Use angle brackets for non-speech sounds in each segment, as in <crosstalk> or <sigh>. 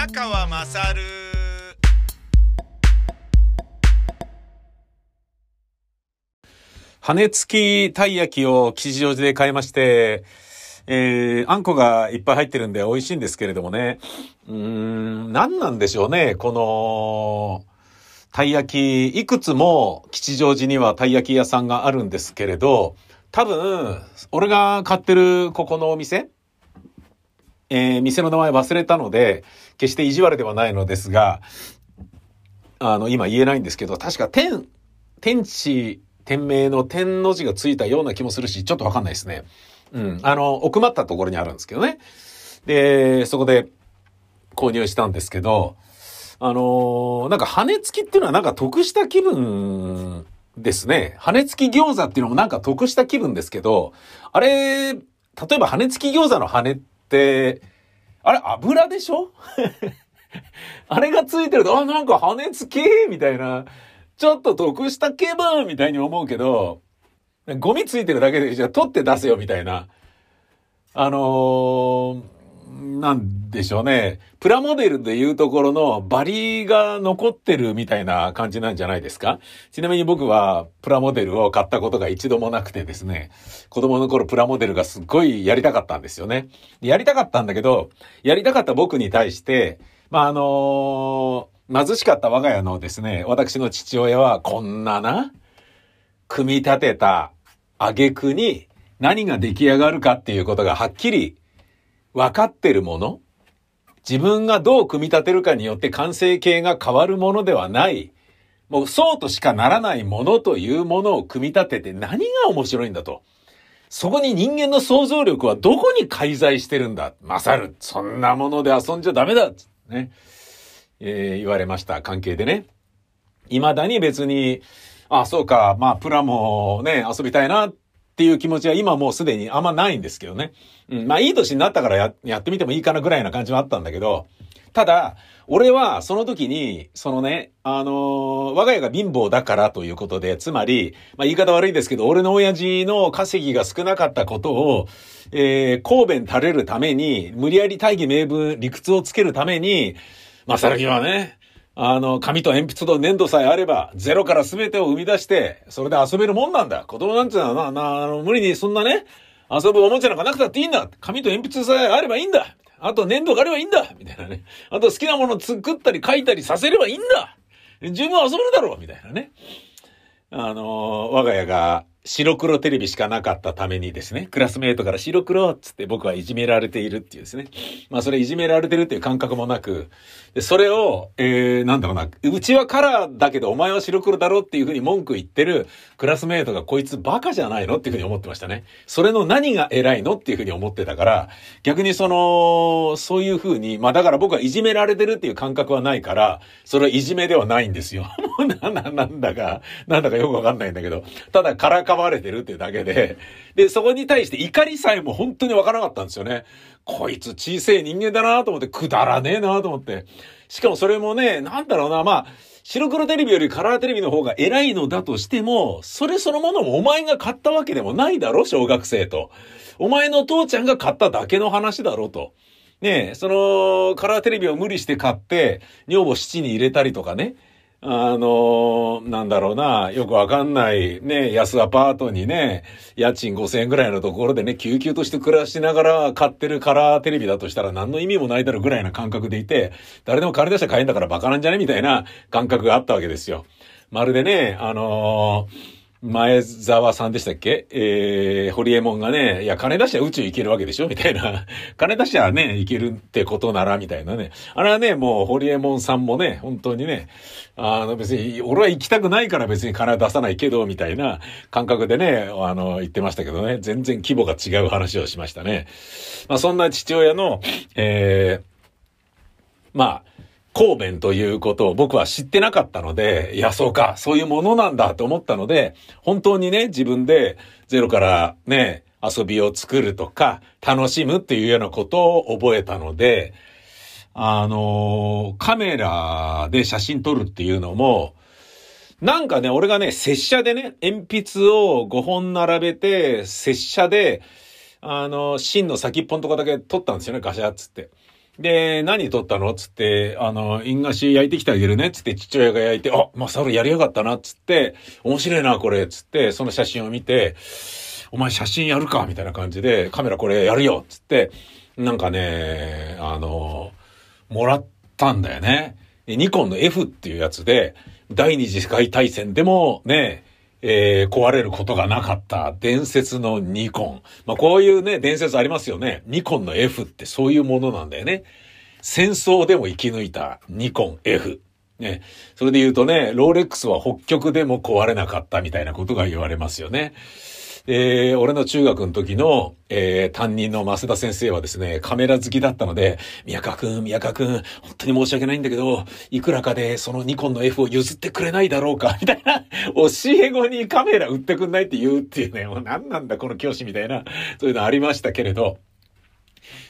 宮川まさる羽付きたい焼きを吉祥寺で買いまして、えー、あんこがいっぱい入ってるんで美味しいんですけれどもね。うん、何なんでしょうね、この、たい焼き、いくつも吉祥寺にはたい焼き屋さんがあるんですけれど、多分、俺が買ってるここのお店、えー、店の名前忘れたので、決して意地悪ではないのですが、あの、今言えないんですけど、確か天、天地、天命の天の字がついたような気もするし、ちょっとわかんないですね。うん。あの、奥まったところにあるんですけどね。で、そこで購入したんですけど、あのなんか羽付きっていうのはなんか得した気分ですね。羽付き餃子っていうのもなんか得した気分ですけど、あれ、例えば羽付き餃子の羽って、あれ油でしょ？<laughs> あれがついてると、あ、なんか羽根つきみたいな、ちょっと得した気分みたいに思うけど、ゴミついてるだけで、じゃあ取って出せよみたいな。あのーなんでしょうね。プラモデルでいうところのバリが残ってるみたいな感じなんじゃないですか？ちなみに僕はプラモデルを買ったことが一度もなくてですね、子供の頃プラモデルがすっごいやりたかったんですよね。やりたかったんだけど、やりたかった僕に対して、まあ、あのー貧しかった我が家のですね、私の父親はこんなな、組み立てた挙句に何が出来上がるかっていうことがはっきり分かってるもの？自分がどう組み立てるかによって完成形が変わるものではない。もうそうとしかならないものというものを組み立てて何が面白いんだと。そこに人間の想像力はどこに介在してるんだ？勝る。そんなもので遊んじゃダメだね。えー言われました関係でね。未だに別に、あ、そうか、まあ、プラもね、遊びたいなっていう気持ちは今もうすでにあんまないんですけどね。うん、まあ、いい年になったからややってみてもいいかなぐらいな感じはあったんだけど、ただ、俺はその時に、そのね、あのー我が家が貧乏だからということで、つまり、まあ言い方悪いですけど、俺の親父の稼ぎが少なかったことを、えー、神弁垂れるために、無理やり大義名分、理屈をつけるために、まあ、さらにはね、あの、紙と鉛筆と粘土さえあれば、ゼロから全てを生み出して、それで遊べるもんなんだ。子供なんていうのはな、な、あの、無理にそんなね、遊ぶおもちゃなんかなくたっていいんだ。紙と鉛筆さえあればいいんだ。あと粘土があればいいんだ。みたいなね。あと好きなもの作ったり書いたりさせればいいんだ。十分遊べるだろう。みたいなね。あの、我が家が白黒テレビしかなかったためにですね、クラスメイトから白黒っつって僕はいじめられているっていうですね。まあそれいじめられてるっていう感覚もなく、でそれを、えー、なんだろうな、うちはカラーだけどお前は白黒だろっていうふうに文句言ってるクラスメイトがこいつバカじゃないのっていうふうに思ってましたね。それの何が偉いのっていうふうに思ってたから、逆にその、そういうふうに、まあだから僕はいじめられてるっていう感覚はないから、それはいじめではないんですよ。<laughs> もうな、んだか、なんだかよくわかんないんだけど、ただからかわれてるっていうだけで、<laughs> で、そこに対して怒りさえも本当にわからなかったんですよね。こいつ小せえ人間だなと思って、くだらねえなと思って。しかもそれもね、なんだろうな、まあ、白黒テレビよりカラーテレビの方が偉いのだとしても、それそのものもお前が買ったわけでもないだろ、小学生と。お前の父ちゃんが買っただけの話だろと。ねえ、その、カラーテレビを無理して買って、女房七に入れたりとかね。あのなんだろうな、よくわかんない、ね、安アパートにね、家賃5000円ぐらいのところでね、救急として暮らしながら買ってるカラーテレビだとしたら何の意味もないだろうぐらいな感覚でいて、誰でも借り出したら買えんだからバカなんじゃねみたいな感覚があったわけですよ。まるでね、あのー前澤さんでしたっけ？えー、ホリエモンがね、いや、金出しゃ宇宙行けるわけでしょ？みたいな。<laughs> 金出しゃね、行けるってことなら、みたいなね。あれはね、もう、ホリエモンさんもね、本当にね、あの、別に、俺は行きたくないから別に金出さないけど、みたいな感覚でね、あの、言ってましたけどね、全然規模が違う話をしましたね。まあ、そんな父親の、えー、まあ、神弁ということを僕は知ってなかったので、いや、そうか、そういうものなんだと思ったので、本当にね、自分でゼロからね、遊びを作るとか、楽しむっていうようなことを覚えたので、あの、カメラで写真撮るっていうのも、なんかね、俺がね、拙者でね、鉛筆を5本並べて、拙者で、あの、芯の先っぽのとこだけ撮ったんですよね、ガシャッつって。で、何撮ったの？つって、あの、インガシ焼いてきてあげるね。つって父親が焼いて、あ、マサルやりやがったな。つって、面白いなこれ。つって、その写真を見て、お前写真やるか？みたいな感じで、カメラこれやるよ。つって、なんかね、あの、もらったんだよね。ニコンの F っていうやつで、第二次世界大戦でもね、えー、壊れることがなかった伝説のニコン。まあ、こういうね、伝説ありますよね。ニコンの F ってそういうものなんだよね。戦争でも生き抜いたニコン F。ね。それで言うとね、ローレックスは北極でも壊れなかったみたいなことが言われますよね。えー、俺の中学の時の、えー、担任の増田先生はですね、カメラ好きだったので、宮川くん、宮川くん、本当に申し訳ないんだけど、いくらかでそのニコンの F を譲ってくれないだろうか、<laughs> みたいな、教え子にカメラ売ってくんないって言うっていうね、もう何なんだこの教師みたいな、そういうのありましたけれど、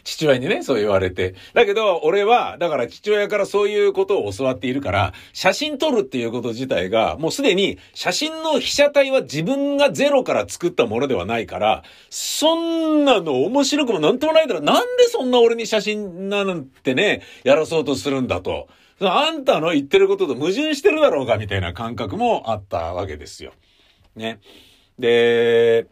父親にね、そう言われて。だけど、俺は、だから父親からそういうことを教わっているから、写真撮るっていうこと自体が、もうすでに写真の被写体は自分がゼロから作ったものではないから、そんなの面白くもなんともないだろ。なんでそんな俺に写真なんてね、やらそうとするんだと。あんたの言ってることと矛盾してるだろうか、みたいな感覚もあったわけですよ。ね。で、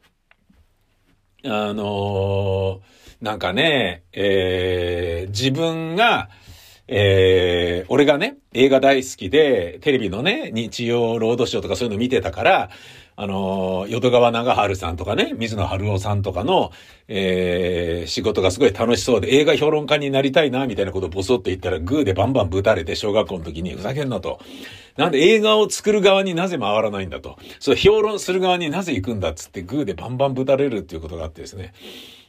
あのーなんかね、えー、自分が、えー、俺がね、映画大好きで、テレビのね、日曜ロードショーとかそういうの見てたから、あの、淀川長春さんとかね、水野春夫さんとかの、えー、仕事がすごい楽しそうで、映画評論家になりたいな、みたいなことをボソッと言ったら、グーでバンバンぶたれて、小学校の時に、ふざけんなと。なんで映画を作る側になぜ回らないんだと。そう、評論する側になぜ行くんだっつって、グーでバンバンぶたれるっていうことがあってですね。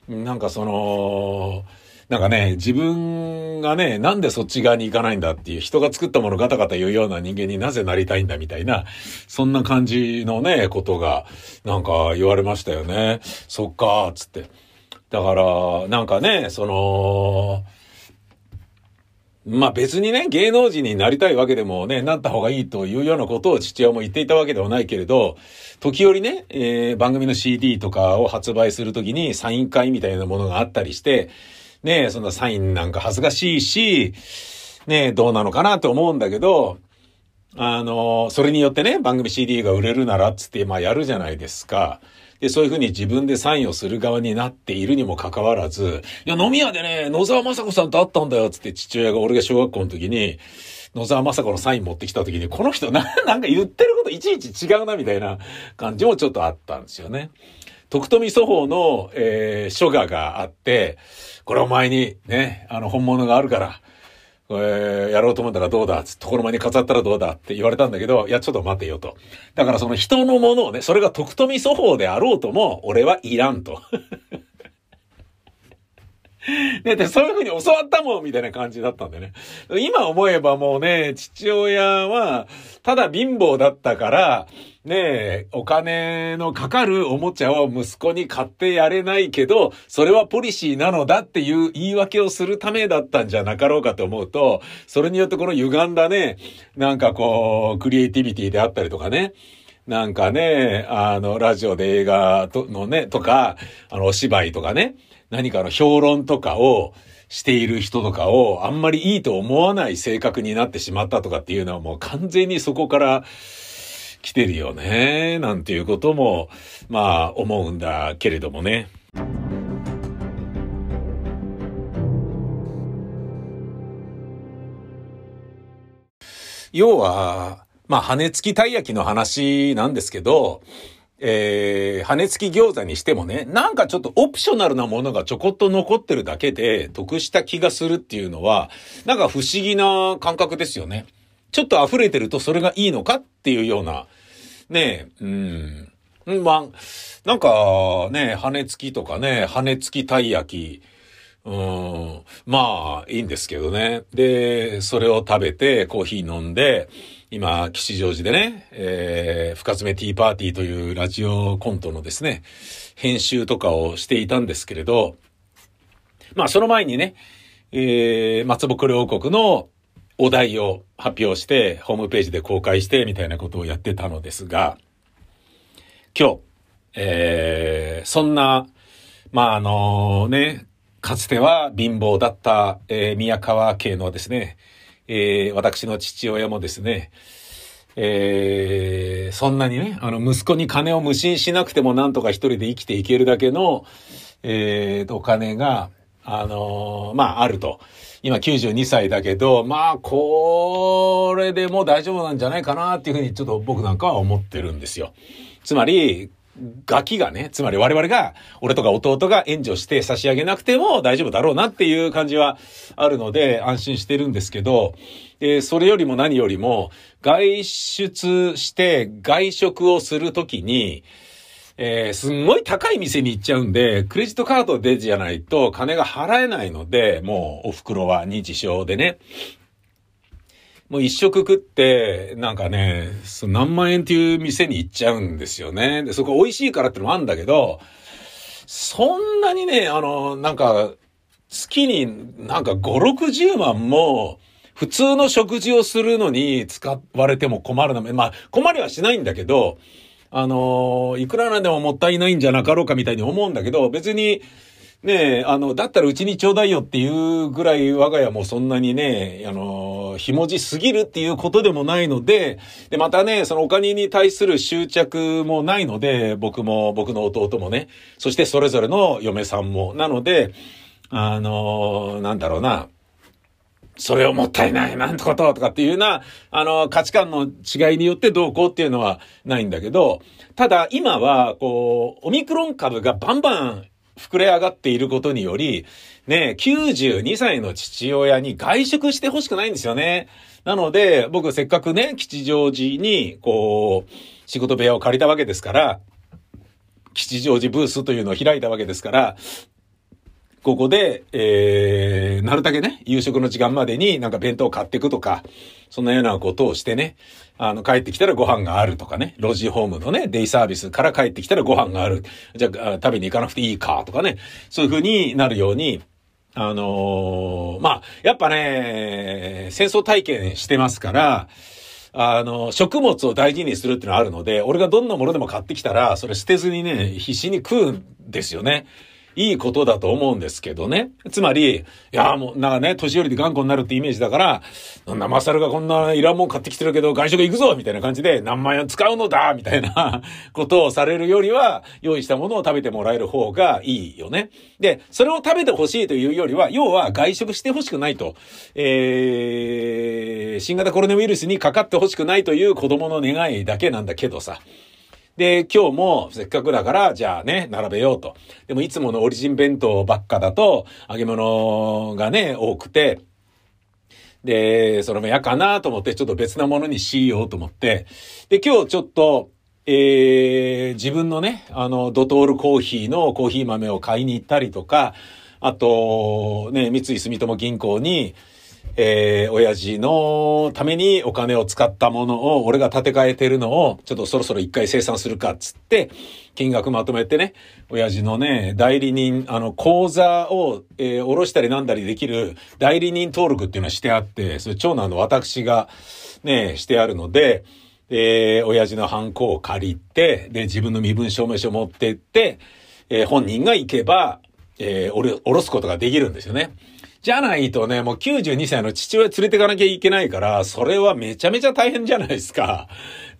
なんかその、なんかね、自分がね、なんでそっち側に行かないんだっていう、人が作ったものガタガタ言うような人間になぜなりたいんだみたいな、そんな感じのね、ことが、なんか言われましたよね。そっか、つって。だから、なんかね、その、まあ別にね、芸能人になりたいわけでもね、なった方がいいというようなことを父親も言っていたわけではないけれど、時折ね、えー、番組の CD とかを発売するときにサイン会みたいなものがあったりして、ね、そんなサインなんか恥ずかしいし、ね、どうなのかなと思うんだけど、あの、それによってね、番組 CD が売れるならっつって、まあやるじゃないですか。で、そういうふうに自分でサインをする側になっているにもかかわらず、いや、飲み屋でね、野沢雅子さんと会ったんだよ、つって父親が俺が小学校の時に、野沢雅子のサイン持ってきた時に、この人な、<laughs> なんか言ってることいちいち違うな、みたいな感じもちょっとあったんですよね。徳富祖法の、えー、書画があって、これお前にね、あの本物があるから、えー、やろうと思ったらどうだつところ前に飾ったらどうだって言われたんだけど、いや、ちょっと待てよと。だからその人のものをね、それが徳富祖法であろうとも、俺はいらんと。<laughs> ね、で、そういう風に教わったもん、みたいな感じだったんでね。今思えばもうね、父親は、ただ貧乏だったから、ねえお金のかかるおもちゃを息子に買ってやれないけど、それはポリシーなのだっていう言い訳をするためだったんじゃなかろうかと思うと、それによってこの歪んだね、なんかこう、クリエイティビティであったりとかね、なんかね、あの、ラジオで映画のね、とか、あの、お芝居とかね、何かの評論とかをしている人とかをあんまりいいと思わない性格になってしまったとかっていうのはもう完全にそこから来てるよね、なんていうことも、まあ思うんだけれどもね。要は、まあ、羽根付きたい焼きの話なんですけど、えー、羽根付き餃子にしてもね、なんかちょっとオプショナルなものがちょこっと残ってるだけで得した気がするっていうのは、なんか不思議な感覚ですよね。ちょっと溢れてるとそれがいいのかっていうような、ねえ、うん。まあ、なんかね、羽根付きとかね、羽根付きたい焼き、うん、まあ、いいんですけどね。で、それを食べて、コーヒー飲んで、今、吉祥寺でね、えー、深爪ティーパーティーというラジオコントのですね、編集とかをしていたんですけれど、まあその前にね、えー、松ぼっくり王国のお題を発表して、ホームページで公開して、みたいなことをやってたのですが、今日、えー、そんな、まああのね、かつては貧乏だった、えー、宮川家のですね、えー、私の父親もですね、えー、そんなにね、あの、息子に金を無心しなくてもなんとか一人で生きていけるだけの、えー、お金が、あのー、まあ、あると。今92歳だけど、まあ、これでもう大丈夫なんじゃないかなっていうふうにちょっと僕なんかは思ってるんですよ。つまり、ガキがね、つまり我々が、俺とか弟が援助して差し上げなくても大丈夫だろうなっていう感じはあるので安心してるんですけど、で、それよりも何よりも、外出して外食をするときに、えー、すんごい高い店に行っちゃうんで、クレジットカードでじゃないと金が払えないので、もうお袋は認知症でね。もう一食食って、なんかね、何万円っていう店に行っちゃうんですよね。で、そこ美味しいからってのもあるんだけど、そんなにね、あの、なんか、月になんか5、60万も、普通の食事をするのに使われても困るな。まあ、困りはしないんだけど、あのいくらなんでももったいないんじゃなかろうかみたいに思うんだけど、別に、ねえ、あの、だったらうちにちょうだいよっていうぐらい我が家もそんなにね、あの、ひもじすぎるっていうことでもないので、で、またね、そのお金に対する執着もないので、僕も、僕の弟もね、そしてそれぞれの嫁さんも。なので、あの、なんだろうな、それをもったいない、なんてこととかっていうような、あの、価値観の違いによってどうこうっていうのはないんだけど、ただ今は、こう、オミクロン株がバンバン膨れ上がっていることにより、ね、92歳の父親に外食してほしくないんですよね。なので、僕せっかくね、吉祥寺に、こう、仕事部屋を借りたわけですから、吉祥寺ブースというのを開いたわけですから、ここで、えー、なるだけね、夕食の時間までになんか弁当を買っていくとか、そんなようなことをしてね、あの、帰ってきたらご飯があるとかね、ロジホームのね、デイサービスから帰ってきたらご飯がある。じゃあ、食べに行かなくていいかとかね、そういう風になるように、あのー、まあ、やっぱね、戦争体験してますから、あの、食物を大事にするっていうのはあるので、俺がどんなものでも買ってきたら、それ捨てずにね、必死に食うんですよね。いいことだと思うんですけどね。つまり、いや、もう、なんかね、年寄りで頑固になるってイメージだから、なんだ、マサルがこんないらんもん買ってきてるけど、外食行くぞみたいな感じで、何万円使うのだみたいな <laughs> ことをされるよりは、用意したものを食べてもらえる方がいいよね。で、それを食べてほしいというよりは、要は外食してほしくないと。えー、新型コロナウイルスにかかってほしくないという子供の願いだけなんだけどさ。で、今日もせっかくだから、じゃあね、並べようと。でもいつものオリジン弁当ばっかだと、揚げ物がね、多くて、で、それも嫌かなと思って、ちょっと別なものにしようと思って、で、今日ちょっと、えー、自分のね、あの、ドトールコーヒーのコーヒー豆を買いに行ったりとか、あと、ね、三井住友銀行に、えー、親父のためにお金を使ったものを、俺が立て替えてるのを、ちょっとそろそろ一回生産するかっつって、金額まとめてね、親父のね、代理人、あの、口座を、えー、下ろしたりなんだりできる代理人登録っていうのはしてあって、それ長男の私がね、してあるので、えー、親父のハンコを借りて、で、自分の身分証明書を持ってって、えー、本人が行けば、えー、おろ、下ろすことができるんですよね。じゃないとね、もう92歳の父親連れてかなきゃいけないから、それはめちゃめちゃ大変じゃないですか。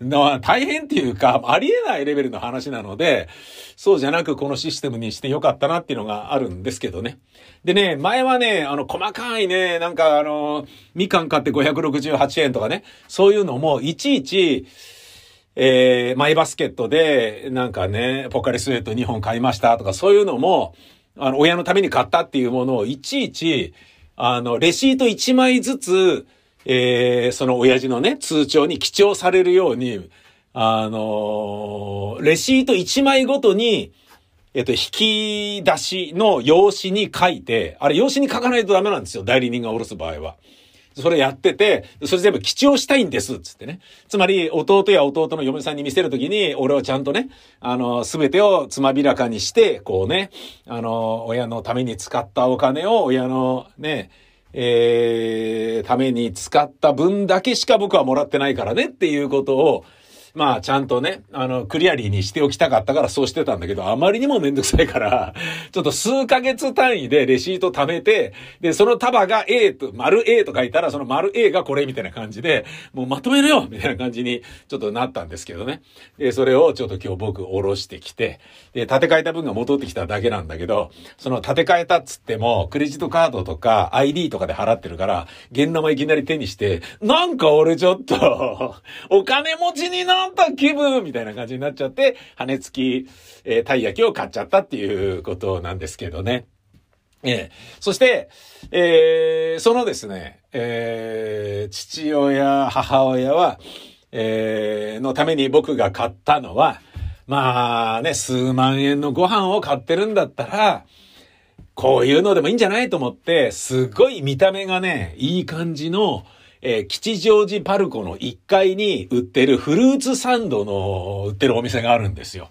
<laughs> 大変っていうか、ありえないレベルの話なので、そうじゃなくこのシステムにしてよかったなっていうのがあるんですけどね。でね、前はね、あの、細かいね、なんかあの、みかん買って568円とかね、そういうのもいちいち、えー、マイバスケットで、なんかね、ポカリスエット2本買いましたとか、そういうのも、あの、親のために買ったっていうものをいちいち、あの、レシート1枚ずつ、えー、その親父のね、通帳に記帳されるように、あのレシート1枚ごとに、えっと、引き出しの用紙に書いて、あれ用紙に書かないとダメなんですよ。代理人がおろす場合は。それやってて、それ全部記帳したいんです、つってね。つまり、弟や弟の嫁さんに見せるときに、俺はちゃんとね、あの、すべてをつまびらかにして、こうね、あの、親のために使ったお金を、親のね、えー、ために使った分だけしか僕はもらってないからねっていうことを、まあ、ちゃんとね、あの、クリアリーにしておきたかったからそうしてたんだけど、あまりにもめんどくさいから、<laughs> ちょっと数ヶ月単位でレシート貯めて、で、その束が A と、丸 A と書いたら、その丸 A がこれみたいな感じで、もうまとめるよみたいな感じにちょっとなったんですけどね。で、それをちょっと今日僕下ろしてきて、で、立て替えた分が戻ってきただけなんだけど、その立て替えたっつっても、クレジットカードとか ID とかで払ってるから、現生いきなり手にして、なんか俺ちょっと <laughs> お金持ちになった気分みたいな感じになっちゃって、羽根付き、えー、たい焼きを買っちゃったっていうことなんですけどね。ええ。そして、えー、そのですね、えー、父親、母親は、えー、のために僕が買ったのは、まあね、数万円のご飯を買ってるんだったら、こういうのでもいいんじゃないと思って、すごい見た目がね、いい感じの、えー、吉祥寺パルコの1階に売ってるフルーツサンドの売ってるお店があるんですよ。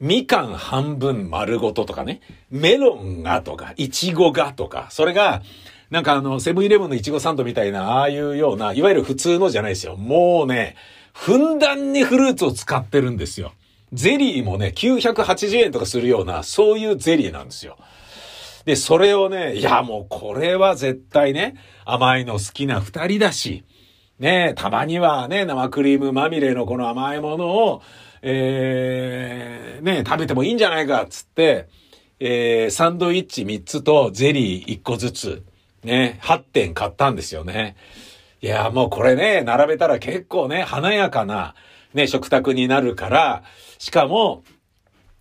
みかん半分丸ごととかね、メロンがとか、いちごがとか、それが、なんかあの、セブンイレブンのいちごサンドみたいな、ああいうような、いわゆる普通のじゃないですよ。もうね、ふんだんにフルーツを使ってるんですよ。ゼリーもね、980円とかするような、そういうゼリーなんですよ。で、それをね、いや、もうこれは絶対ね、甘いの好きな二人だし、ね、たまにはね、生クリームまみれのこの甘いものを、えー、ね、食べてもいいんじゃないか、つって、えー、サンドイッチ3つとゼリー1個ずつ、ね、8点買ったんですよね。いや、もうこれね、並べたら結構ね、華やかな、ね、食卓になるから、しかも、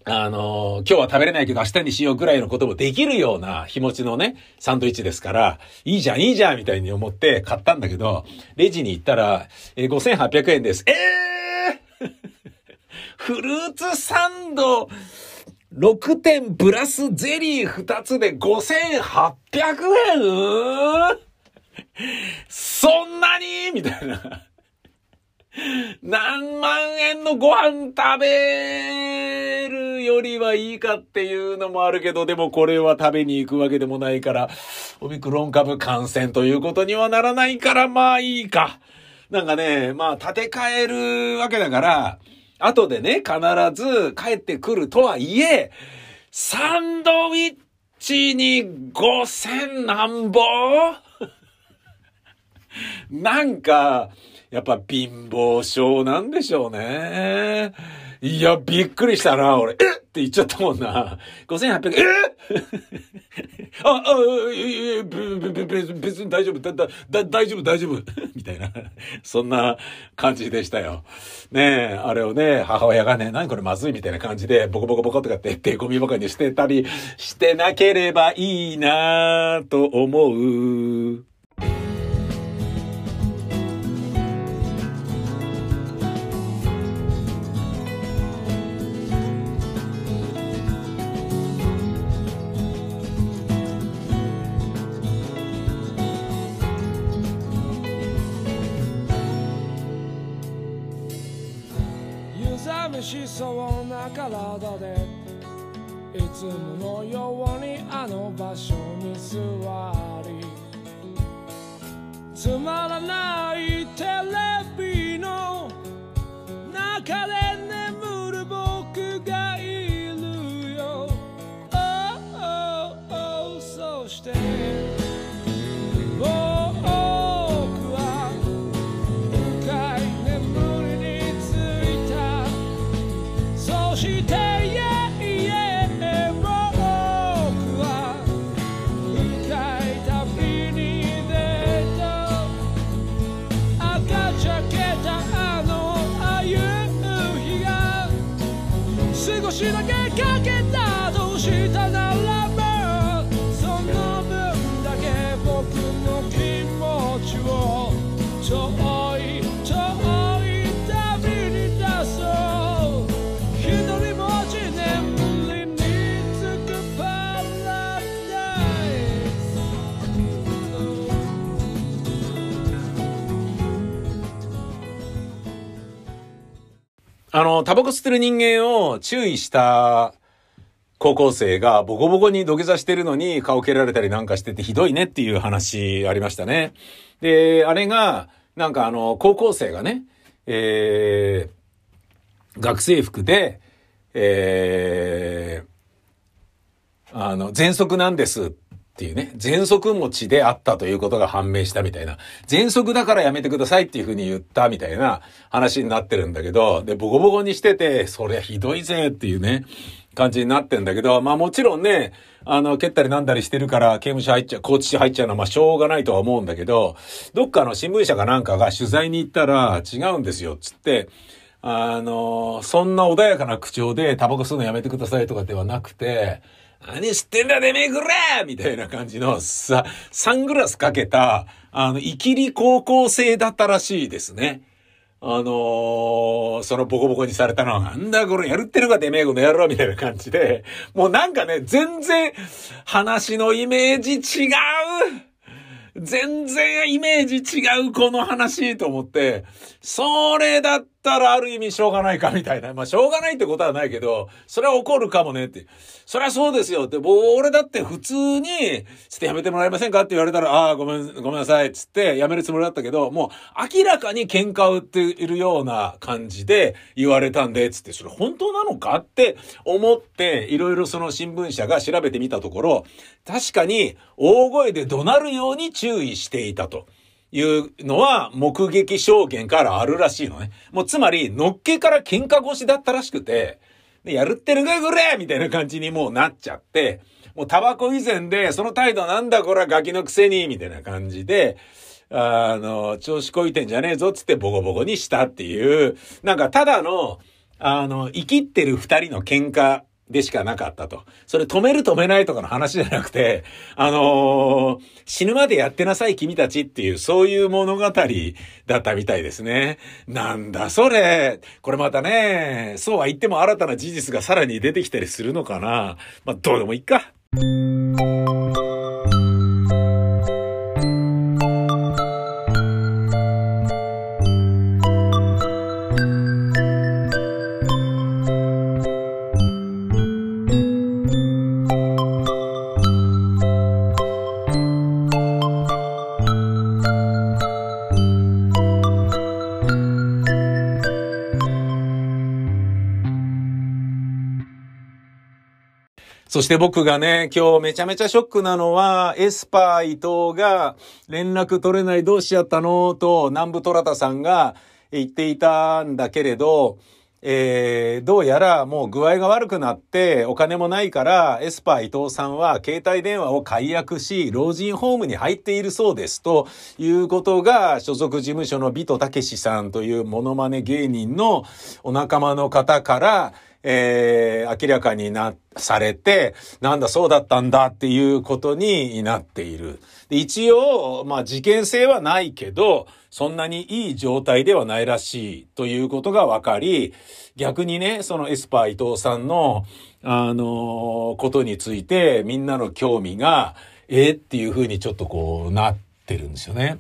あのー、今日は食べれないけど明日にしようぐらいのこともできるような日持ちのね、サンドイッチですから、いいじゃん、いいじゃん、みたいに思って買ったんだけど、レジに行ったら、えー、5800円です。えー <laughs> フルーツサンド、6点プラスゼリー2つで5800円？そんなに？みたいな。何万円のご飯食べよりはいいかっていうのもあるけど、でもこれは食べに行くわけでもないから、オミクロン株感染ということにはならないから、まあいいか。なんかね、まあ立て替えるわけだから、後でね、必ず帰ってくるとはいえ、サンドウィッチに5000なんぼ？<laughs> なんか、やっぱ貧乏症なんでしょうね。いや、びっくりしたな、俺。えっ？て言っちゃったもんな。5800、えあ、あ、いやいや、別に大丈夫、だ、だ、だ、大丈夫、大丈夫。<laughs> みたいな。そんな感じでしたよ。ねえ、あれをね、母親がね、何これまずいみたいな感じで、ボコボコボコとかって、手ゴミ箱にしてたりしてなければいいなと思う。体でいつものようにあの場所に座りつまらないあの、タバコ吸ってる人間を注意した高校生がボコボコに土下座してるのに顔蹴られたりなんかしててひどいねっていう話ありましたね。で、あれが、なんかあの、高校生がね、え学生服で、えー、あの、喘息なんですってっていうね、喘息持ちであったということが判明したみたいな、喘息だからやめてくださいっていうふうに言ったみたいな話になってるんだけど、で、ボコボコにしてて、そりゃひどいぜっていうね、感じになってんだけど、まあもちろんね、あの、蹴ったりなんだりしてるから刑務所入っちゃう、拘置所入っちゃうのはまあしょうがないとは思うんだけど、どっかの新聞社かなんかが取材に行ったら違うんですよ、つって、あの、そんな穏やかな口調でタバコ吸うのやめてくださいとかではなくて、何知ってんだてめえくれみたいな感じのさ、サングラスかけた、あの、イキリ高校生だったらしいですね。あのー、そのボコボコにされたのは、なんだこれやるってのがてめえこの野郎みたいな感じで、もうなんかね、全然話のイメージ違う全然イメージ違うこの話と思って、それだったらある意味しょうがないかみたいな。まあしょうがないってことはないけど、それは怒るかもねって。そりゃそうですよって、もう俺だって普通に、ちょっとやめてもらえませんかって言われたら、ああ、ごめん、ごめんなさい、つってやめるつもりだったけど、もう明らかに喧嘩を売っているような感じで言われたんで、つって、それ本当なのかって思って、いろいろその新聞社が調べてみたところ、確かに大声で怒鳴るように注意していたと。いうのは目撃証言からあるらしいのね。もうつまり、のっけから喧嘩腰だったらしくて、で、やるってるかこれみたいな感じにもうなっちゃって、もうタバコ以前で、その態度なんだこれはガキのくせにみたいな感じで、あの、調子こいてんじゃねえぞつってボコボコにしたっていう、なんかただの、あの、生きってる二人の喧嘩でしかなかったと。それ止める止めないとかの話じゃなくて、あのー、死ぬまでやってなさい君たちっていう、そういう物語だったみたいですね。なんだそれ。これまたね、そうは言っても新たな事実がさらに出てきたりするのかな。まあ、どうでもいいか。そして僕がね、今日めちゃめちゃショックなのは、エスパー伊藤が連絡取れないどうしちゃったのと南部虎弾さんが言っていたんだけれど、えー、どうやらもう具合が悪くなってお金もないからエスパー伊藤さんは携帯電話を解約し老人ホームに入っているそうですということが所属事務所のビトたけしさんというモノマネ芸人のお仲間の方からえー、明らかにな、されて、なんだそうだったんだっていうことになっている。一応、まあ事件性はないけど、そんなにいい状態ではないらしいということが分かり、逆にね、そのエスパー伊藤さんの、あのー、ことについてみんなの興味が、えー、っていうふうにちょっとこうなってるんですよね。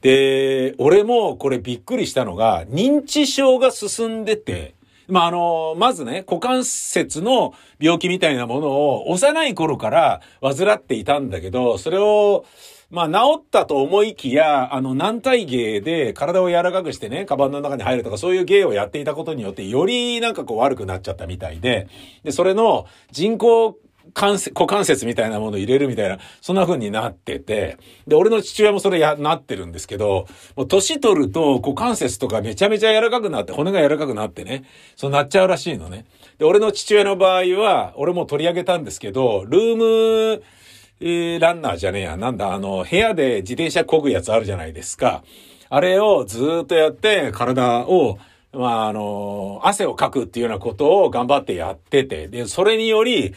で、俺もこれびっくりしたのが、認知症が進んでて、まあ、あの、まずね、股関節の病気みたいなものを幼い頃から患っていたんだけど、それを、まあ、治ったと思いきや、あの、軟体芸で体を柔らかくしてね、カバンの中に入るとか、そういう芸をやっていたことによって、よりなんかこう悪くなっちゃったみたいで、で、それの人工関節、股関節みたいなものを入れるみたいな、そんな風になってて、で、俺の父親もそれや、なってるんですけど、もう年取ると股関節とかめちゃめちゃ柔らかくなって、骨が柔らかくなってね、そうなっちゃうらしいのね。で、俺の父親の場合は、俺も取り上げたんですけど、ルーム、えー、ランナーじゃねえや、なんだ、あの、部屋で自転車漕ぐやつあるじゃないですか。あれをずっとやって、体を、まあ、あの、汗をかくっていうようなことを頑張ってやってて、で、それにより、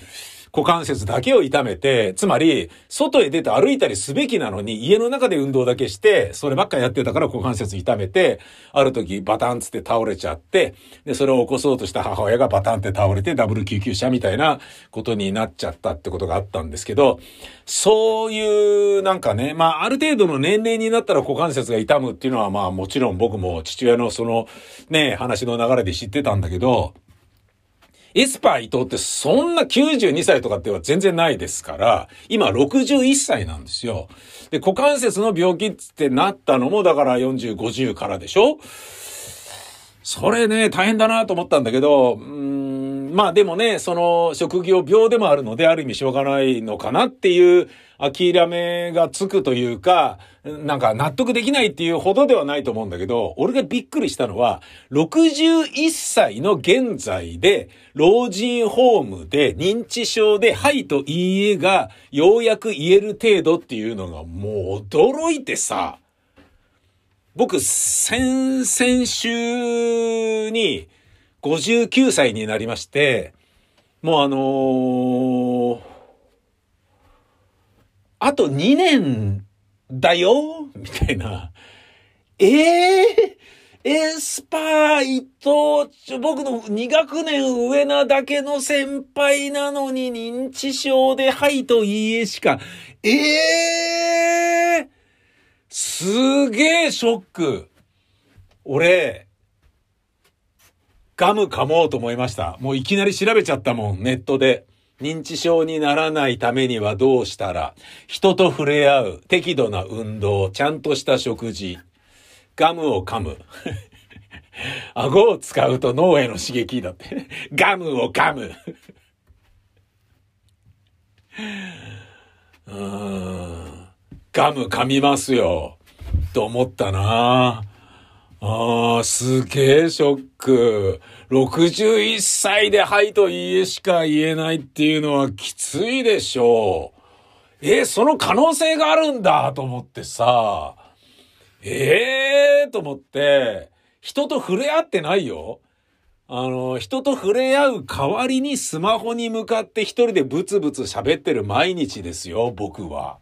股関節だけを痛めて、つまり、外へ出て歩いたりすべきなのに、家の中で運動だけして、そればっかやってたから股関節痛めて、ある時バタンつって倒れちゃって、で、それを起こそうとした母親がバタンって倒れて、ダブル救急車みたいなことになっちゃったってことがあったんですけど、そういう、なんかね、まあ、ある程度の年齢になったら股関節が痛むっていうのは、まあ、もちろん僕も父親のその、ね、話の流れで知ってたんだけど、エスパー伊藤ってそんな92歳とかっては全然ないですから、今61歳なんですよ。で、股関節の病気ってなったのもだから40、50からでしょ？それね、大変だなと思ったんだけど、うん、まあでもね、その職業病でもあるので、ある意味しょうがないのかなっていう諦めがつくというか、なんか納得できないっていうほどではないと思うんだけど、俺がびっくりしたのは、61歳の現在で、老人ホームで認知症で、はいといいえがようやく言える程度っていうのがもう驚いてさ、僕、先々週に59歳になりまして、もうあのー、あと2年だよ？みたいな。ええー、エスパーイと、僕の2学年上なだけの先輩なのに認知症ではいといいえしか、ええー、すげえショック。俺、ガム噛もうと思いました。もういきなり調べちゃったもん、ネットで。認知症にならないためにはどうしたら、人と触れ合う、適度な運動、ちゃんとした食事、ガムを噛む。<laughs> 顎を使うと脳への刺激だって。<laughs> ガムを噛む。<laughs> うーん。ガム噛みますよ。と思ったなああ、すげえショック。61歳ではいといいえしか言えないっていうのはきついでしょう。え、その可能性があるんだと思ってさ。ええー、と思って、人と触れ合ってないよ。あの、人と触れ合う代わりにスマホに向かって一人でブツブツ喋ってる毎日ですよ、僕は。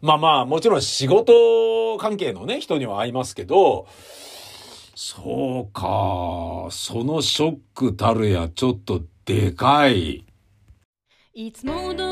まあまあ、もちろん仕事関係のね、人には会いますけど、そうか、そのショックたるやちょっとでかい。いつも通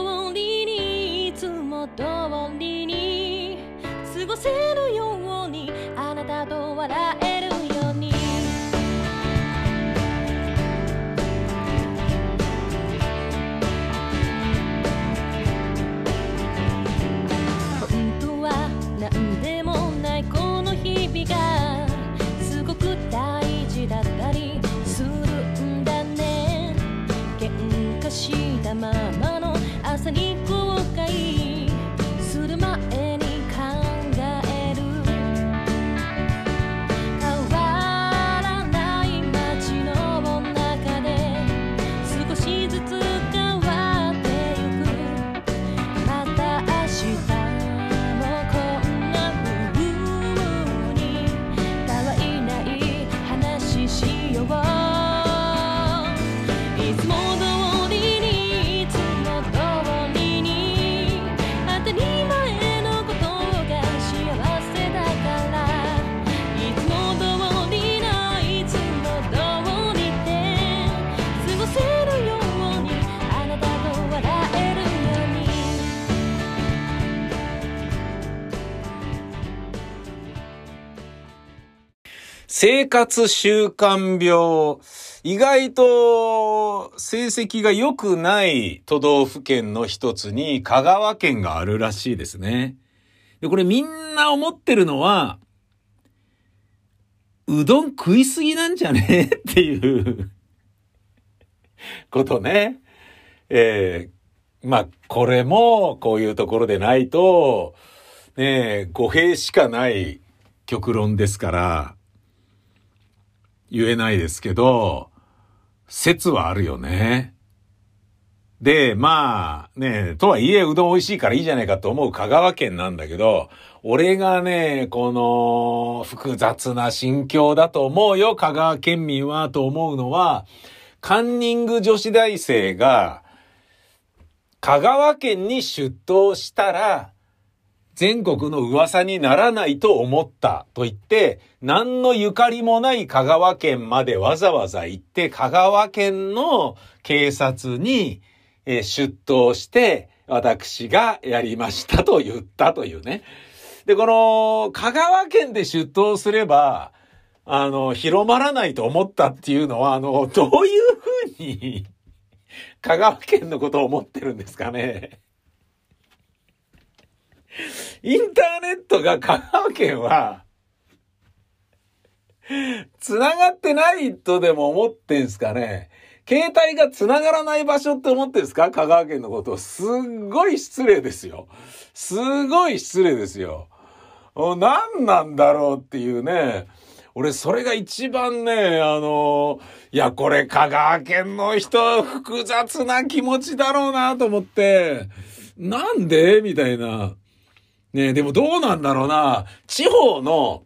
生活習慣病、意外と成績が良くない都道府県の一つに香川県があるらしいですね。で、これみんな思ってるのは、うどん食いすぎなんじゃね？っていう <laughs> ことね。えー、まあ、これもこういうところでないと、ね語弊しかない極論ですから、言えないですけど、説はあるよね。で、まあ、ね、とはいえうどん美味しいからいいじゃないかと思う香川県なんだけど、俺がね、この複雑な心境だと思うよ、香川県民は、と思うのは、カンニング女子大生が、香川県に出頭したら、全国の噂にならないと思ったと言って、何のゆかりもない香川県までわざわざ行って、香川県の警察に出頭して、私がやりましたと言ったというね。で、この、香川県で出頭すれば、あの、広まらないと思ったっていうのは、あの、どういうふうに、香川県のことを思ってるんですかね。インターネットが香川県は、繋がってないとでも思ってんすかね。携帯が繋がらない場所って思ってんすか？香川県のことすっごい失礼ですよ。すごい失礼ですよ。何なんだろうっていうね。俺、それが一番ね、あの、いや、これ香川県の人、複雑な気持ちだろうなと思って、なんで？みたいな。ねでもどうなんだろうな。地方の、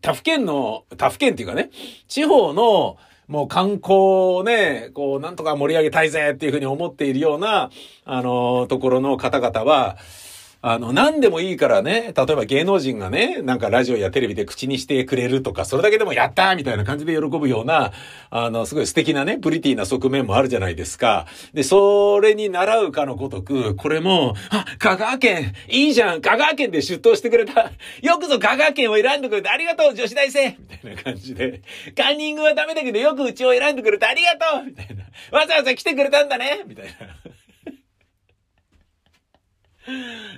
他府県の、他府県っていうかね、地方の、もう観光をね、こう、なんとか盛り上げたいぜっていうふうに思っているような、あの、ところの方々は、あの、何でもいいからね、例えば芸能人がね、なんかラジオやテレビで口にしてくれるとか、それだけでもやったーみたいな感じで喜ぶような、あの、すごい素敵なね、プリティな側面もあるじゃないですか。で、それに習うかのごとく、これも、あ、香川県、いいじゃん、香川県で出頭してくれた。よくぞ香川県を選んでくれてありがとう、女子大生みたいな感じで、カンニングはダメだけど、よくうちを選んでくれてありがとうみたいな。わざわざ来てくれたんだねみたいな。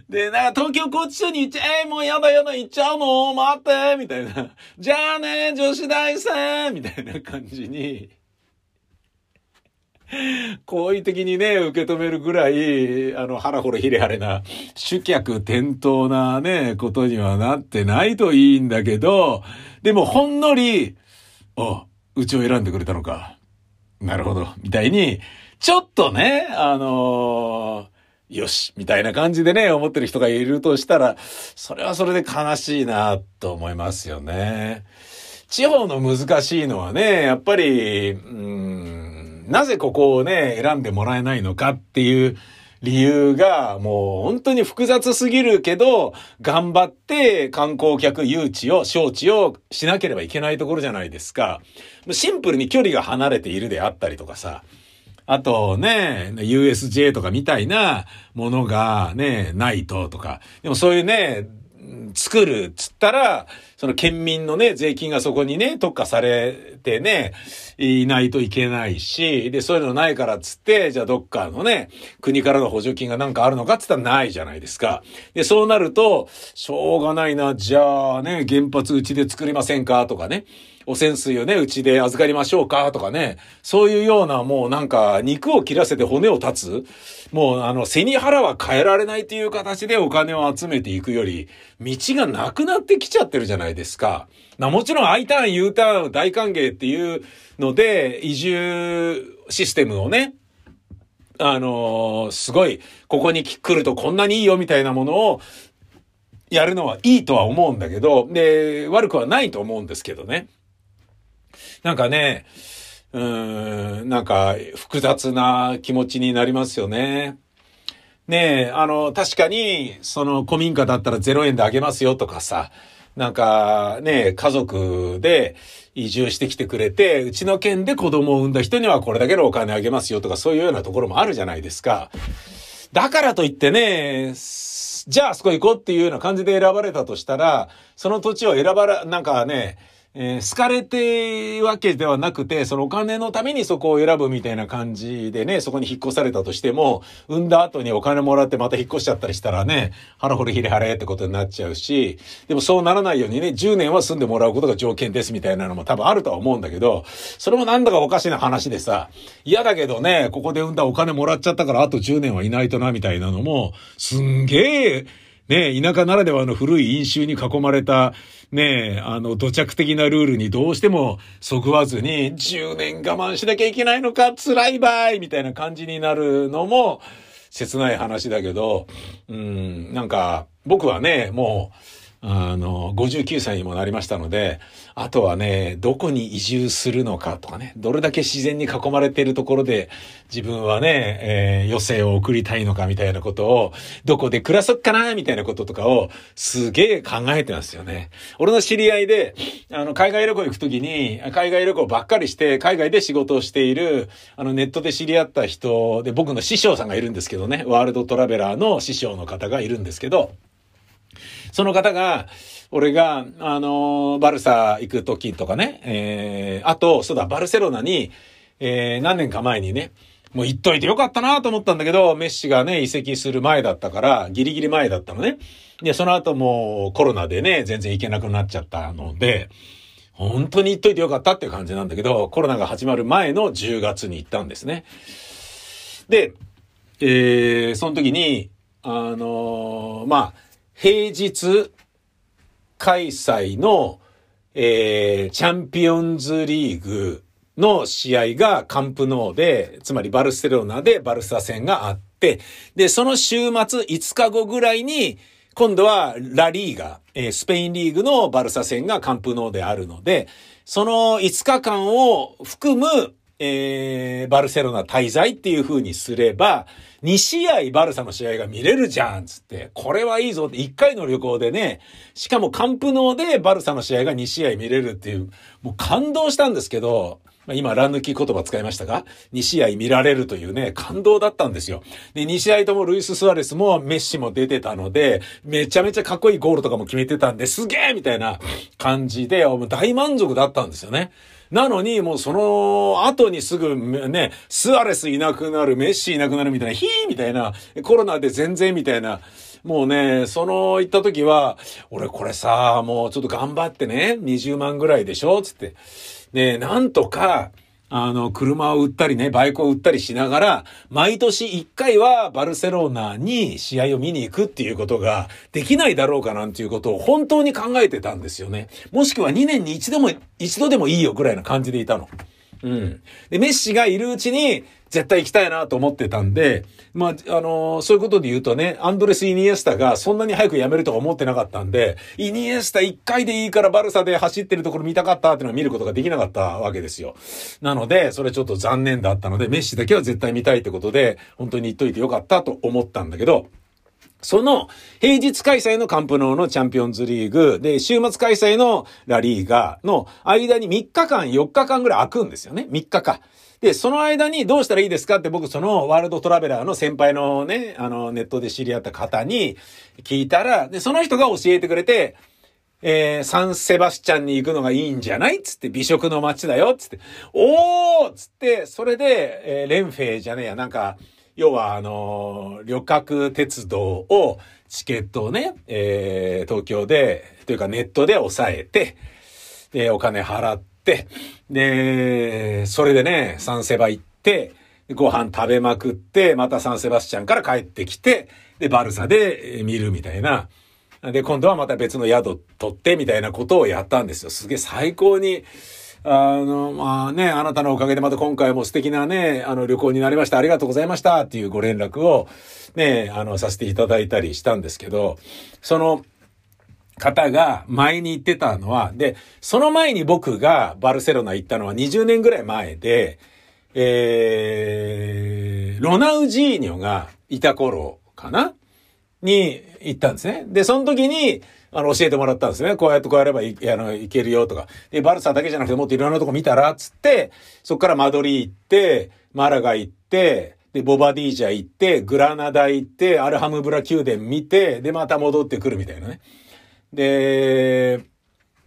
で、なんか東京拘置所に行っちゃえ、もうやだやだ行っちゃうの？待ってみたいな。じゃあね、女子大生みたいな感じに、好意的にね、受け止めるぐらい、あの、腹ほれひれはれな、主客転倒なね、ことにはなってないといいんだけど、でもほんのり、お、うちを選んでくれたのか。なるほど。みたいに、ちょっとね、あのーよし、みたいな感じでね、思ってる人がいるとしたら、それはそれで悲しいな、と思いますよね。地方の難しいのはね、やっぱり、うん、なぜここをね、選んでもらえないのかっていう理由が、もう本当に複雑すぎるけど、頑張って観光客誘致を、招致をしなければいけないところじゃないですか。シンプルに距離が離れているであったりとかさ。あとね、USJ とかみたいなものがね、ないととか。でもそういうね、作るっつったら、その県民のね、税金がそこにね、特化されてね、いないといけないし、で、そういうのないからっつって、じゃあどっかのね、国からの補助金がなんかあるのかっつったらないじゃないですか。で、そうなると、しょうがないな、じゃあね、原発うちで作りませんかとかね。汚染水をね、うちで預かりましょうかとかね、そういうようなもうなんか肉を切らせて骨を立つ、もうあの背に腹は変えられないという形でお金を集めていくより、道がなくなってきちゃってるじゃないですか。なもちろん I ターン、U ターン大歓迎っていうので、移住システムをね、あのー、すごい、ここに来るとこんなにいいよみたいなものをやるのはいいとは思うんだけど、で、悪くはないと思うんですけどね。なんかね、うーん、なんか複雑な気持ちになりますよね。ねえ、あの、確かに、その古民家だったら0円であげますよとかさ、なんかね、家族で移住してきてくれて、うちの県で子供を産んだ人にはこれだけのお金あげますよとかそういうようなところもあるじゃないですか。だからといってね、じゃああそこ行こうっていうような感じで選ばれたとしたら、その土地を選ばれ、なんかね、えー、好かれてわけではなくて、そのお金のためにそこを選ぶみたいな感じでね、そこに引っ越されたとしても、産んだ後にお金もらってまた引っ越しちゃったりしたらね、腹掘りひれ晴れってことになっちゃうし、でもそうならないようにね、10年は住んでもらうことが条件ですみたいなのも多分あるとは思うんだけど、それもなんだかおかしな話でさ、嫌だけどね、ここで産んだお金もらっちゃったからあと10年はいないとなみたいなのも、すんげえ、ね、田舎ならではの古い飲酒に囲まれた、ねえ、あの、土着的なルールにどうしてもそぐわずに、10年我慢しなきゃいけないのか、辛いばいみたいな感じになるのも、切ない話だけど、うん、なんか、僕はね、もう、あの、59歳にもなりましたので、あとはね、どこに移住するのかとかね、どれだけ自然に囲まれているところで自分はね、えー、余生を送りたいのかみたいなことを、どこで暮らそっかなみたいなこととかをすげえ考えてますよね。俺の知り合いで、あの、海外旅行行くときに、海外旅行ばっかりして、海外で仕事をしている、あの、ネットで知り合った人で、僕の師匠さんがいるんですけどね、ワールドトラベラーの師匠の方がいるんですけど、その方が、俺が、あの、バルサ行く時とかね、えー、あと、そうだ、バルセロナに、えー、何年か前にね、もう行っといてよかったなと思ったんだけど、メッシがね、移籍する前だったから、ギリギリ前だったのね。で、その後もうコロナでね、全然行けなくなっちゃったので、本当に行っといてよかったっていう感じなんだけど、コロナが始まる前の10月に行ったんですね。で、えー、その時に、あのー、まあ、平日開催の、えー、チャンピオンズリーグの試合がカンプノーで、つまりバルセロナでバルサ戦があって、で、その週末5日後ぐらいに、今度はラリーガ、えー、スペインリーグのバルサ戦がカンプノーであるので、その5日間を含む、えー、バルセロナ滞在っていう風にすれば、2試合バルサの試合が見れるじゃんつって、これはいいぞって。1回の旅行でね、しかもカンプノーでバルサの試合が2試合見れるっていう、もう感動したんですけど、今、乱抜き言葉使いましたが、2試合見られるというね、感動だったんですよ。で、2試合ともルイス・スアレスもメッシも出てたので、めちゃめちゃかっこいいゴールとかも決めてたんで、すげえみたいな感じで、大満足だったんですよね。なのに、もうその後にすぐね、スアレスいなくなる、メッシいなくなるみたいな、ヒーみたいな、コロナで全然みたいな、もうね、その行った時は、俺これさ、もうちょっと頑張ってね、20万ぐらいでしょ？つって。ね、なんとか、あの、車を売ったりね、バイクを売ったりしながら、毎年1回はバルセロナに試合を見に行くっていうことができないだろうかなんていうことを本当に考えてたんですよね。もしくは2年に一度も、一度でもいいよぐらいな感じでいたの。うん。で、メッシがいるうちに、絶対行きたいなと思ってたんで、まあ、あのー、そういうことで言うとね、アンドレス・イニエスタがそんなに早く辞めるとか思ってなかったんで、イニエスタ一回でいいからバルサで走ってるところ見たかったっていうのを見ることができなかったわけですよ。なので、それちょっと残念だったので、メッシだけは絶対見たいってことで、本当に言っといてよかったと思ったんだけど、その平日開催のカンプノーのチャンピオンズリーグで週末開催のラリーガの間に3日間、4日間ぐらい空くんですよね。3日か。で、その間にどうしたらいいですかって僕そのワールドトラベラーの先輩のね、あのネットで知り合った方に聞いたら、で、その人が教えてくれて、えー、サンセバスチャンに行くのがいいんじゃないつって、美食の街だよつって、おーつって、それで、えー、レンフェじゃねえや、なんか、要は、あの、旅客鉄道を、チケットをね、えー、東京で、というかネットで抑えて、で、お金払って、、で、それでね、サンセバ行って、ご飯食べまくって、またサンセバスチャンから帰ってきて、で、バルサで見るみたいな。で、今度はまた別の宿取ってみたいなことをやったんですよ。すげえ最高に、あの、まあね、あなたのおかげでまた今回も素敵なね、あの旅行になりました。ありがとうございましたっていうご連絡をね、あの、させていただいたりしたんですけど、その、方が前に言ってたのは、で、その前に僕がバルセロナ行ったのは20年ぐらい前で、えー、ロナウジーニョがいた頃かな？に行ったんですね。で、その時に、あの、教えてもらったんですね。こうやってこうやればいあのいけるよとか。で、バルサだけじゃなくてもっといろんなとこ見たら、つって、そっからマドリー行って、マラガ行って、で、ボバディージャ行って、グラナダ行って、アルハムブラ宮殿見て、で、また戻ってくるみたいなね。で、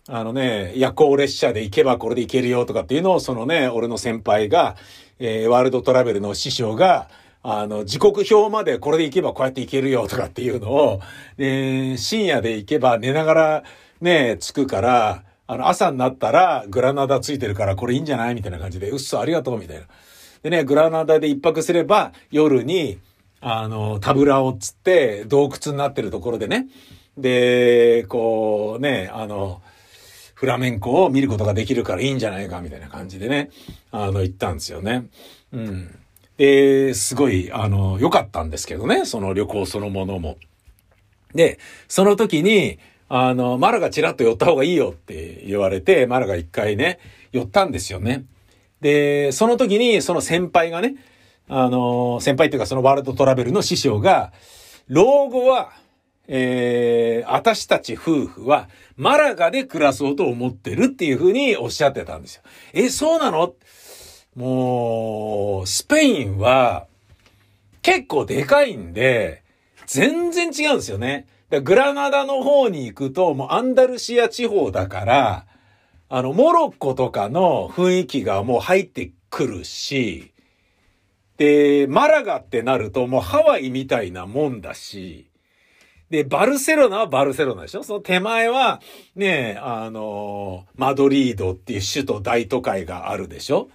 あのね、夜行列車で行けばこれで行けるよとかっていうのを、そのね、俺の先輩が、えー、ワールドトラベルの師匠が、あの、時刻表までこれで行けばこうやって行けるよとかっていうのを、えー、深夜で行けば寝ながらね、着くから、あの、朝になったらグラナダついてるからこれいいんじゃないみたいな感じで、うっそ、ありがとうみたいな。でね、グラナダで一泊すれば夜に、あの、タブラをつって洞窟になってるところでね、で、こうね、あの、フラメンコを見ることができるからいいんじゃないかみたいな感じでね、あの、言ったんですよね。うん。で、すごい、あの、良かったんですけどね、その旅行そのものも。で、その時に、あの、マラがチラッと寄った方がいいよって言われて、マラが一回ね、寄ったんですよね。で、その時に、その先輩がね、あの、先輩っていうかそのワールドトラベルの師匠が、老後はえー、私たち夫婦はマラガで暮らそうと思ってるっていうふうにおっしゃってたんですよ。え、そうなの？もう、スペインは結構でかいんで、全然違うんですよね。グラナダの方に行くと、もうアンダルシア地方だから、あの、モロッコとかの雰囲気がもう入ってくるし、で、マラガってなるともうハワイみたいなもんだし、で、バルセロナはバルセロナでしょ？その手前は、ね、あの、マドリードっていう首都大都会があるでしょ？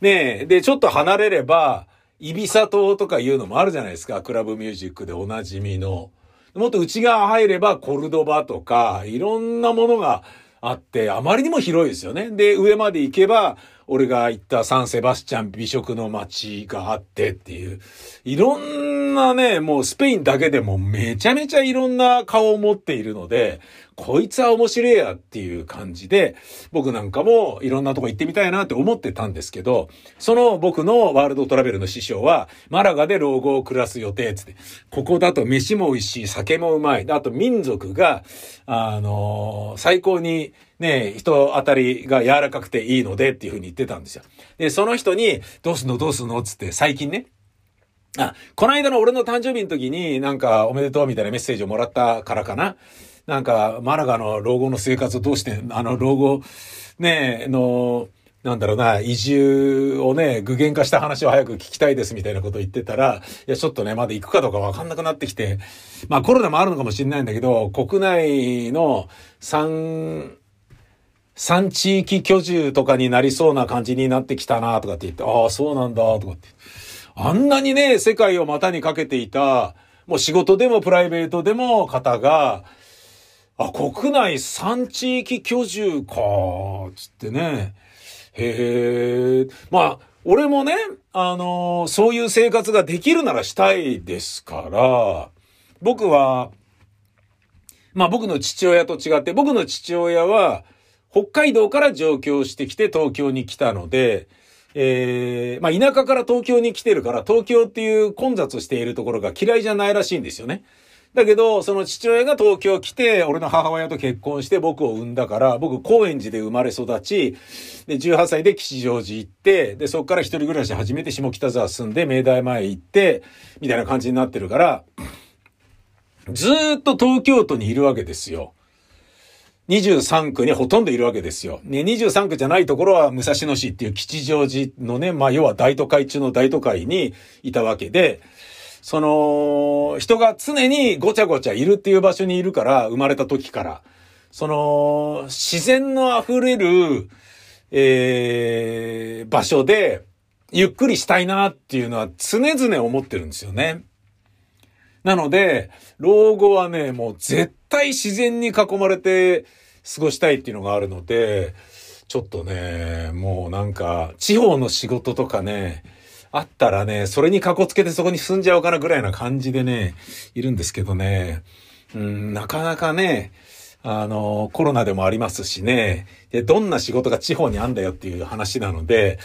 ねで、ちょっと離れれば、イビサ島とかいうのもあるじゃないですか？クラブミュージックでおなじみの。もっと内側入ればコルドバとか、いろんなものがあって、あまりにも広いですよね。で、上まで行けば、俺が行ったサンセバスチャン美食の街があってっていう、いろんなね、もうスペインだけでもめちゃめちゃいろんな顔を持っているので、こいつは面白いやっていう感じで、僕なんかもいろんなとこ行ってみたいなって思ってたんですけど、その僕のワールドトラベルの師匠は、マラガで老後を暮らす予定つって、ここだと飯も美味しい、酒もうまい、あと民族が、あのー、最高にね、人当たりが柔らかくていいのでっていうふうに言ってたんですよ。で、その人に、どうすんの？どうすんの？つって最近ね、あ、この間の俺の誕生日の時になんかおめでとうみたいなメッセージをもらったからかな。なんか、マラガの老後の生活をどうして、あの、老後、ね、の、なんだろうな、移住をね、具現化した話を早く聞きたいですみたいなことを言ってたら、いや、ちょっとね、まだ行くかどうかわかんなくなってきて、まあコロナもあるのかもしれないんだけど、国内の3、3地域居住とかになりそうな感じになってきたなとかって言って、ああ、そうなんだ、とかって。あんなにね、世界を股にかけていた、もう仕事でもプライベートでも方が、あ、国内3地域居住か、つってね。へえ。まあ、俺もね、あのー、そういう生活ができるならしたいですから、僕は、まあ僕の父親と違って、僕の父親は、北海道から上京してきて東京に来たので、えー、まあ田舎から東京に来てるから、東京っていう混雑しているところが嫌いじゃないらしいんですよね。だけど、その父親が東京来て、俺の母親と結婚して僕を産んだから、僕高円寺で生まれ育ち、で、18歳で吉祥寺行って、で、そこから一人暮らし始めて下北沢住んで、明大前行って、みたいな感じになってるから、ずっと東京都にいるわけですよ。23区にほとんどいるわけですよ。ね、23区じゃないところは武蔵野市っていう吉祥寺のね、まあ要は大都会中の大都会にいたわけで、その、人が常にごちゃごちゃいるっていう場所にいるから、生まれた時から。その、自然の溢れる、えー、場所で、ゆっくりしたいなっていうのは常々思ってるんですよね。なので、老後はね、もう絶対自然に囲まれて過ごしたいっていうのがあるので、ちょっとね、もうなんか、地方の仕事とかね、あったらね、それにかこつけてそこに住んじゃおうかなぐらいな感じでね、いるんですけどね、うん、なかなかね、あの、コロナでもありますしね、で、どんな仕事が地方にあんだよっていう話なので、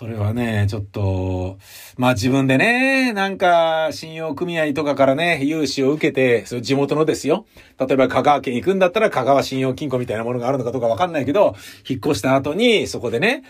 それはね、ちょっと、まあ自分でね、なんか、信用組合とかからね、融資を受けて、そ地元のですよ。例えば香川県行くんだったら香川信用金庫みたいなものがあるのかどうかわかんないけど、引っ越した後に、そこでね、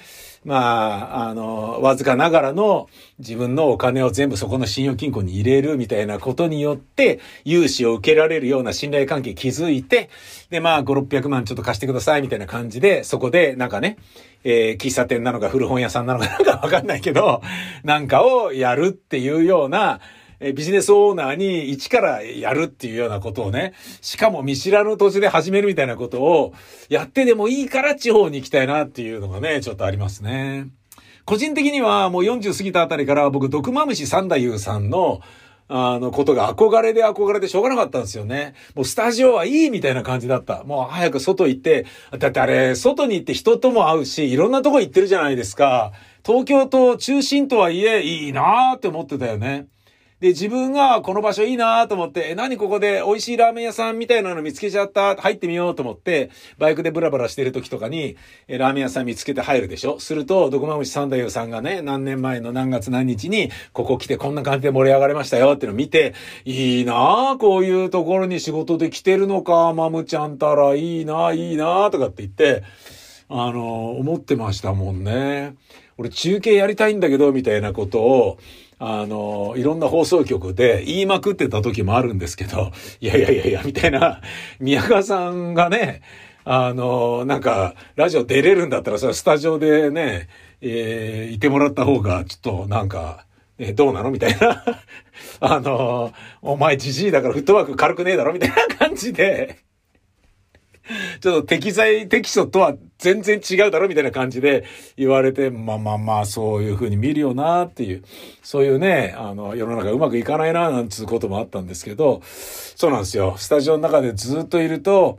まあ、あの、わずかながらの自分のお金を全部そこの信用金庫に入れるみたいなことによって、融資を受けられるような信頼関係築いて、で、まあ、5、600万ちょっと貸してくださいみたいな感じで、そこで、なんかね、えー、喫茶店なのか古本屋さんなのかなんかわかんないけど、なんかをやるっていうような、えビジネスオーナーに一からやるっていうようなことをね、しかも見知らぬ土地で始めるみたいなことをやってでもいいから地方に行きたいなっていうのがね、ちょっとありますね。個人的にはもう40過ぎたあたりから僕、毒まむし三太夫さんのあの、ことが憧れで憧れでしょうがなかったんですよね。もうスタジオはいいみたいな感じだった。もう早く外行って、だってあれ、外に行って人とも会うし、いろんなとこ行ってるじゃないですか。東京都中心とはいえ、いいなーって思ってたよね。で、自分がこの場所いいなと思って、え、何ここで美味しいラーメン屋さんみたいなの見つけちゃった、入ってみようと思って、バイクでブラブラしてる時とかに、え、ラーメン屋さん見つけて入るでしょ？すると、ドクマムシ三太夫さんがね、何年前の何月何日に、ここ来てこんな感じで盛り上がりましたよっていうのを見て、いいなこういうところに仕事で来てるのか、マムちゃんたらいいないいなとかって言って、あの、思ってましたもんね。俺中継やりたいんだけど、みたいなことを、あの、いろんな放送局で言いまくってた時もあるんですけど、<laughs> いやいやいやいや、みたいな、宮川さんがね、あの、なんか、ラジオ出れるんだったら、それスタジオでね、えー、いてもらった方が、ちょっとなんか、え、どうなの？みたいな。<laughs> あの、お前じじいだからフットワーク軽くねえだろ？みたいな感じで、<laughs> ちょっと適材適所とは全然違うだろみたいな感じで言われて、まあまあまあそういう風に見るよなっていう、そういうね、あの、世の中うまくいかないななんつうこともあったんですけど、そうなんですよ。スタジオの中でずっといると、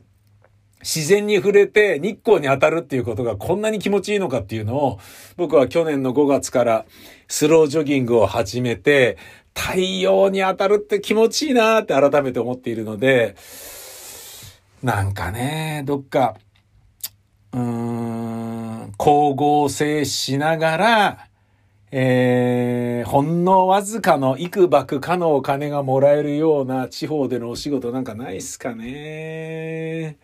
自然に触れて日光に当たるっていうことがこんなに気持ちいいのかっていうのを、僕は去年の5月からスロージョギングを始めて、太陽に当たるって気持ちいいなって改めて思っているので、なんかね、どっか、うーん、光合成しながら、えー、ほんのわずかの幾ばくかのお金がもらえるような地方でのお仕事なんかないっすかね。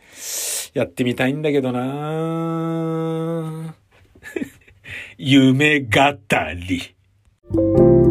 やってみたいんだけどな <laughs> 夢語り。